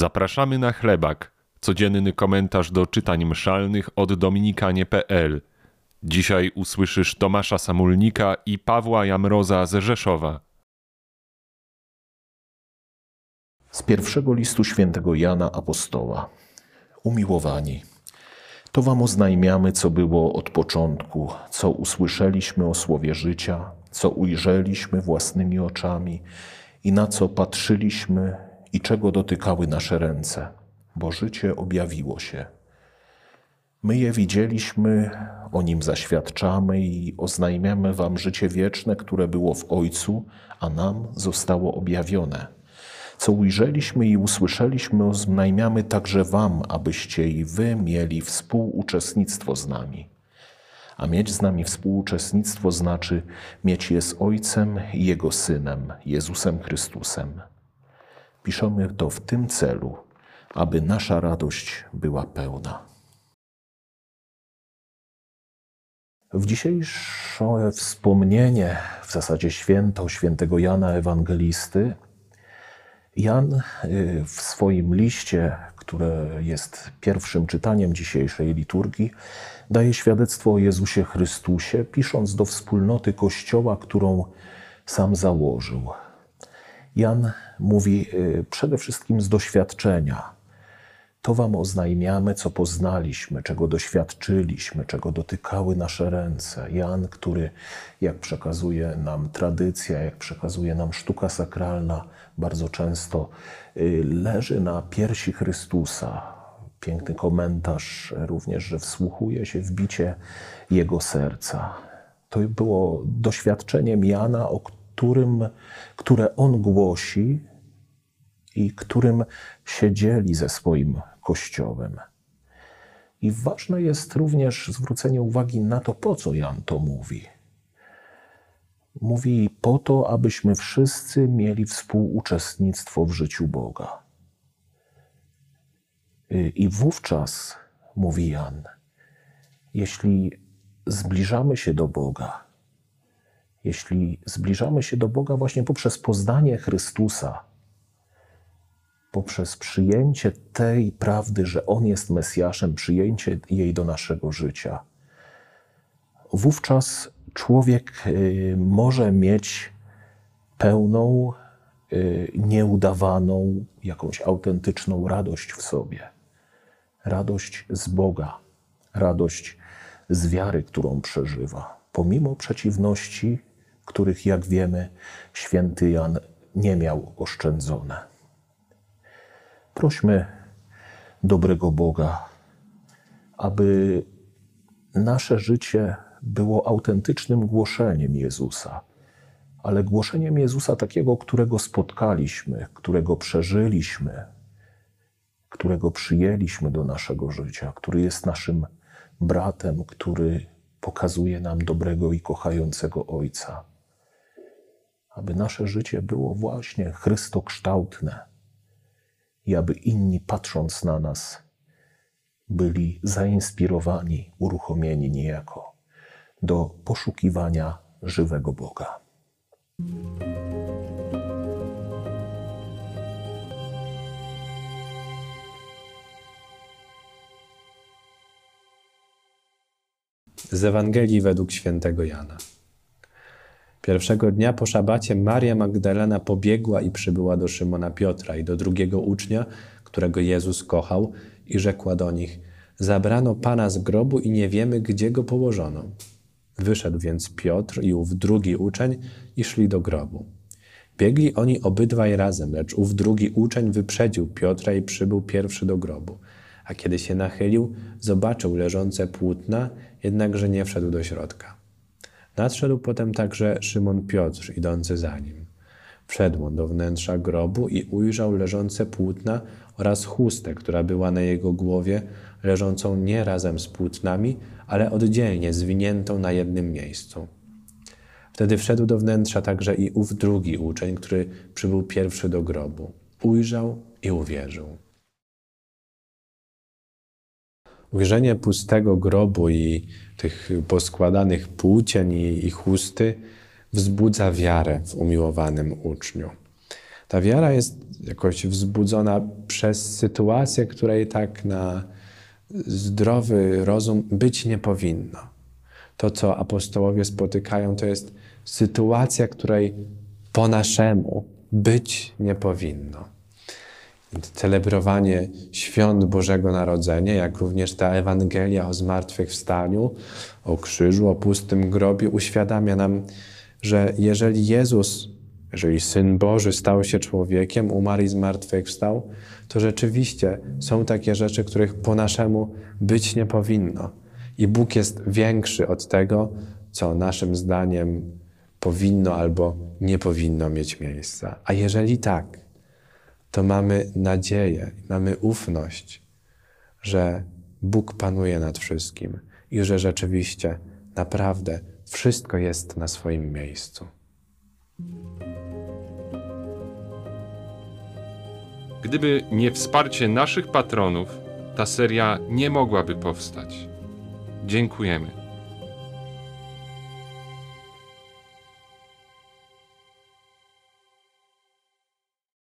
Zapraszamy na chlebak, codzienny komentarz do czytań mszalnych od dominikanie.pl. Dzisiaj usłyszysz Tomasza Samulnika i Pawła Jamroza z Rzeszowa. Z pierwszego listu świętego Jana Apostoła. Umiłowani, to wam oznajmiamy, co było od początku, co usłyszeliśmy o słowie życia, co ujrzeliśmy własnymi oczami i na co patrzyliśmy i czego dotykały nasze ręce, bo życie objawiło się. My je widzieliśmy, o nim zaświadczamy i oznajmiamy wam życie wieczne, które było w Ojcu, a nam zostało objawione. Co ujrzeliśmy i usłyszeliśmy, oznajmiamy także wam, abyście i wy mieli współuczestnictwo z nami. A mieć z nami współuczestnictwo znaczy mieć je z Ojcem i Jego Synem, Jezusem Chrystusem. Piszemy to w tym celu, aby nasza radość była pełna. W dzisiejsze wspomnienie, w zasadzie święto świętego Jana Ewangelisty, Jan y, w swoim liście, które jest pierwszym czytaniem dzisiejszej liturgii, daje świadectwo o Jezusie Chrystusie, pisząc do wspólnoty Kościoła, którą sam założył. Jan mówi y, przede wszystkim z doświadczenia. To Wam oznajmiamy, co poznaliśmy, czego doświadczyliśmy, czego dotykały nasze ręce. Jan, który, jak przekazuje nam tradycja, jak przekazuje nam sztuka sakralna, bardzo często y, leży na piersi Chrystusa. Piękny komentarz również, że wsłuchuje się w bicie Jego serca. To było doświadczeniem Jana, o którym, które on głosi i którym się dzieli ze swoim Kościołem. I ważne jest również zwrócenie uwagi na to, po co Jan to mówi. Mówi po to, abyśmy wszyscy mieli współuczestnictwo w życiu Boga. I wówczas, mówi Jan, jeśli zbliżamy się do Boga, jeśli zbliżamy się do Boga właśnie poprzez poznanie Chrystusa, poprzez przyjęcie tej prawdy, że On jest Mesjaszem, przyjęcie jej do naszego życia, wówczas człowiek y, może mieć pełną, y, nieudawaną, jakąś autentyczną radość w sobie. Radość z Boga, radość z wiary, którą przeżywa, pomimo przeciwności, których, jak wiemy, święty Jan nie miał oszczędzone. Prośmy dobrego Boga, aby nasze życie było autentycznym głoszeniem Jezusa, ale głoszeniem Jezusa takiego, którego spotkaliśmy, którego przeżyliśmy, którego przyjęliśmy do naszego życia, który jest naszym bratem, który pokazuje nam dobrego i kochającego Ojca. Aby nasze życie było właśnie chrystokształtne i aby inni, patrząc na nas, byli zainspirowani, uruchomieni niejako do poszukiwania żywego Boga. Z Ewangelii według świętego Jana. Pierwszego dnia po szabacie Maria Magdalena pobiegła i przybyła do Szymona Piotra i do drugiego ucznia, którego Jezus kochał, i rzekła do nich: Zabrano pana z grobu i nie wiemy, gdzie go położono. Wyszedł więc Piotr i ów drugi uczeń i szli do grobu. Biegli oni obydwaj razem, lecz ów drugi uczeń wyprzedził Piotra i przybył pierwszy do grobu. A kiedy się nachylił, zobaczył leżące płótna, jednakże nie wszedł do środka. Nadszedł potem także Szymon Piotr, idący za nim. Wszedł do wnętrza grobu i ujrzał leżące płótna oraz chustę, która była na jego głowie, leżącą nie razem z płótnami, ale oddzielnie zwiniętą na jednym miejscu. Wtedy wszedł do wnętrza także i ów drugi uczeń, który przybył pierwszy do grobu. Ujrzał i uwierzył. Ujrzenie pustego grobu i tych poskładanych płócień i, i chusty wzbudza wiarę w umiłowanym uczniu. Ta wiara jest jakoś wzbudzona przez sytuację, której tak na zdrowy rozum być nie powinno. To, co apostołowie spotykają, to jest sytuacja, której po naszemu być nie powinno. Celebrowanie świąt Bożego Narodzenia, jak również ta Ewangelia o zmartwychwstaniu, o krzyżu, o pustym grobie, uświadamia nam, że jeżeli Jezus, jeżeli Syn Boży stał się człowiekiem, umarł i zmartwychwstał, to rzeczywiście są takie rzeczy, których po naszemu być nie powinno. I Bóg jest większy od tego, co naszym zdaniem powinno albo nie powinno mieć miejsca. A jeżeli tak, to mamy nadzieję, mamy ufność, że Bóg panuje nad wszystkim i że rzeczywiście, naprawdę wszystko jest na swoim miejscu. Gdyby nie wsparcie naszych patronów, ta seria nie mogłaby powstać. Dziękujemy.